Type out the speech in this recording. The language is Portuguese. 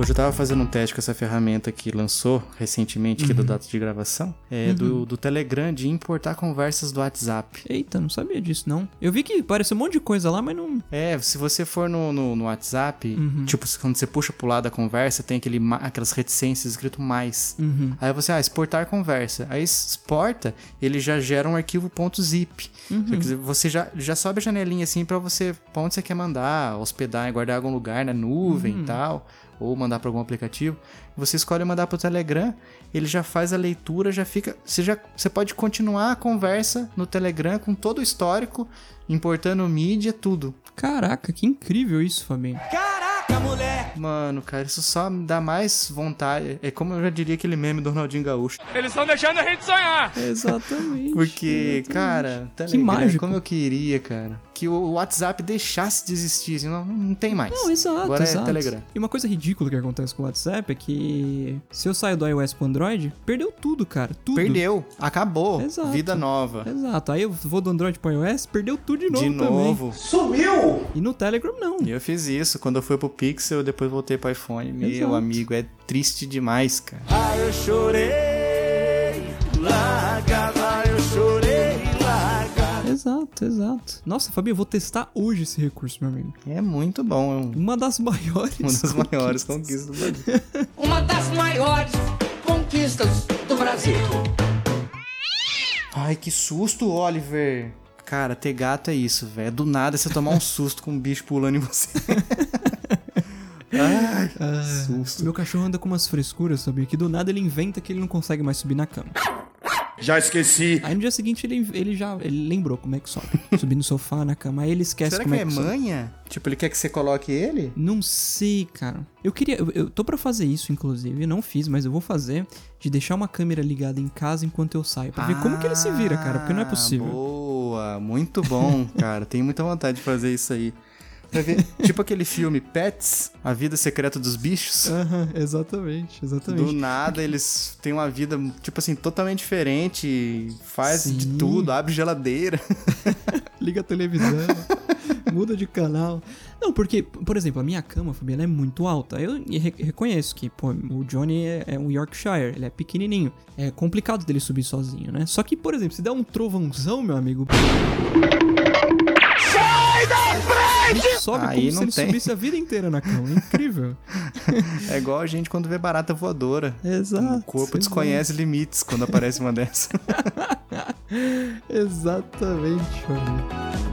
Hoje eu tava fazendo um teste com essa ferramenta que lançou recentemente aqui do data de gravação. É do, do Telegram de importar conversas do WhatsApp. Eita, não sabia disso, não. Eu vi que apareceu um monte de coisa lá, mas não. É, se você for no, no, no WhatsApp, tipo, quando você puxa pro lado da conversa, tem aquele, aquelas reticências escrito mais. Aí você, ah, exportar conversa. Aí exporta, ele já gera um arquivo .zip. Dizer, Você já, já sobe a janelinha assim pra você, pra onde você quer mandar, hospedar, guardar em algum lugar, na nuvem e tal, ou mandar pra algum aplicativo. Você escolhe mandar pro Telegram, ele já faz a leitura, já fica. Você, já, você pode continuar a conversa no Telegram com todo o histórico, importando mídia, tudo. Caraca, que incrível isso, Fabinho. Mano, cara, isso só me dá mais vontade. É como eu já diria aquele meme do Ronaldinho Gaúcho. Eles estão deixando a gente sonhar. Exatamente. Porque, cara, tá Que ligado? mágico. Como eu queria, cara. Que o WhatsApp deixasse de existir. assim, não, não tem mais. Não, exato, Agora exato. é Telegram. E uma coisa ridícula que acontece com o WhatsApp é que se eu saio do iOS pro Android, perdeu tudo, cara. Tudo. Perdeu. Acabou. Exato. Vida nova. Exato. Aí eu vou do Android pro iOS, perdeu tudo de novo De também. novo. E no Telegram não. E eu fiz isso. Quando eu fui pro Pixel, depois voltei pro iPhone. Meu Exato. amigo, é triste demais, cara. Exato, exato. Nossa, Fabinho, eu vou testar hoje esse recurso, meu amigo. É muito bom. É um- Uma das maiores. uma das maiores conquistas. conquistas do Brasil. Uma das maiores conquistas do Brasil. Ai, que susto, Oliver. Cara, ter gato é isso, velho. Do nada você tomar um susto com um bicho pulando em você. Ai, susto. Meu cachorro anda com umas frescuras, sabia? Que do nada ele inventa que ele não consegue mais subir na cama. Já esqueci. Aí no dia seguinte ele, ele já ele lembrou como é que sobe. Subir no sofá, na cama. Aí ele esquece Será como que é é que sobe. manha? Tipo, ele quer que você coloque ele? Não sei, cara. Eu queria. Eu, eu tô pra fazer isso, inclusive. Eu não fiz, mas eu vou fazer. De deixar uma câmera ligada em casa enquanto eu saio. Pra ver como que ele se vira, cara. Porque não é Ah, possível. Boa, muito bom, cara. Tenho muita vontade de fazer isso aí. Pra ver, tipo aquele filme Pets, A Vida Secreta dos Bichos. Aham, exatamente, exatamente. Do nada eles têm uma vida, tipo assim, totalmente diferente. Faz de Sim. tudo, abre geladeira. Liga a televisão, muda de canal. Não, porque, por exemplo, a minha cama, Fabi, ela é muito alta. Eu re- reconheço que, pô, o Johnny é, é um Yorkshire, ele é pequenininho. É complicado dele subir sozinho, né? Só que, por exemplo, se der um trovãozão, meu amigo... Frente! Sobe Aí como se não ele tem. subisse a vida inteira na cama. Incrível. É igual a gente quando vê barata voadora. Exato. O corpo desconhece limites quando aparece uma dessa. Exatamente, Fabi.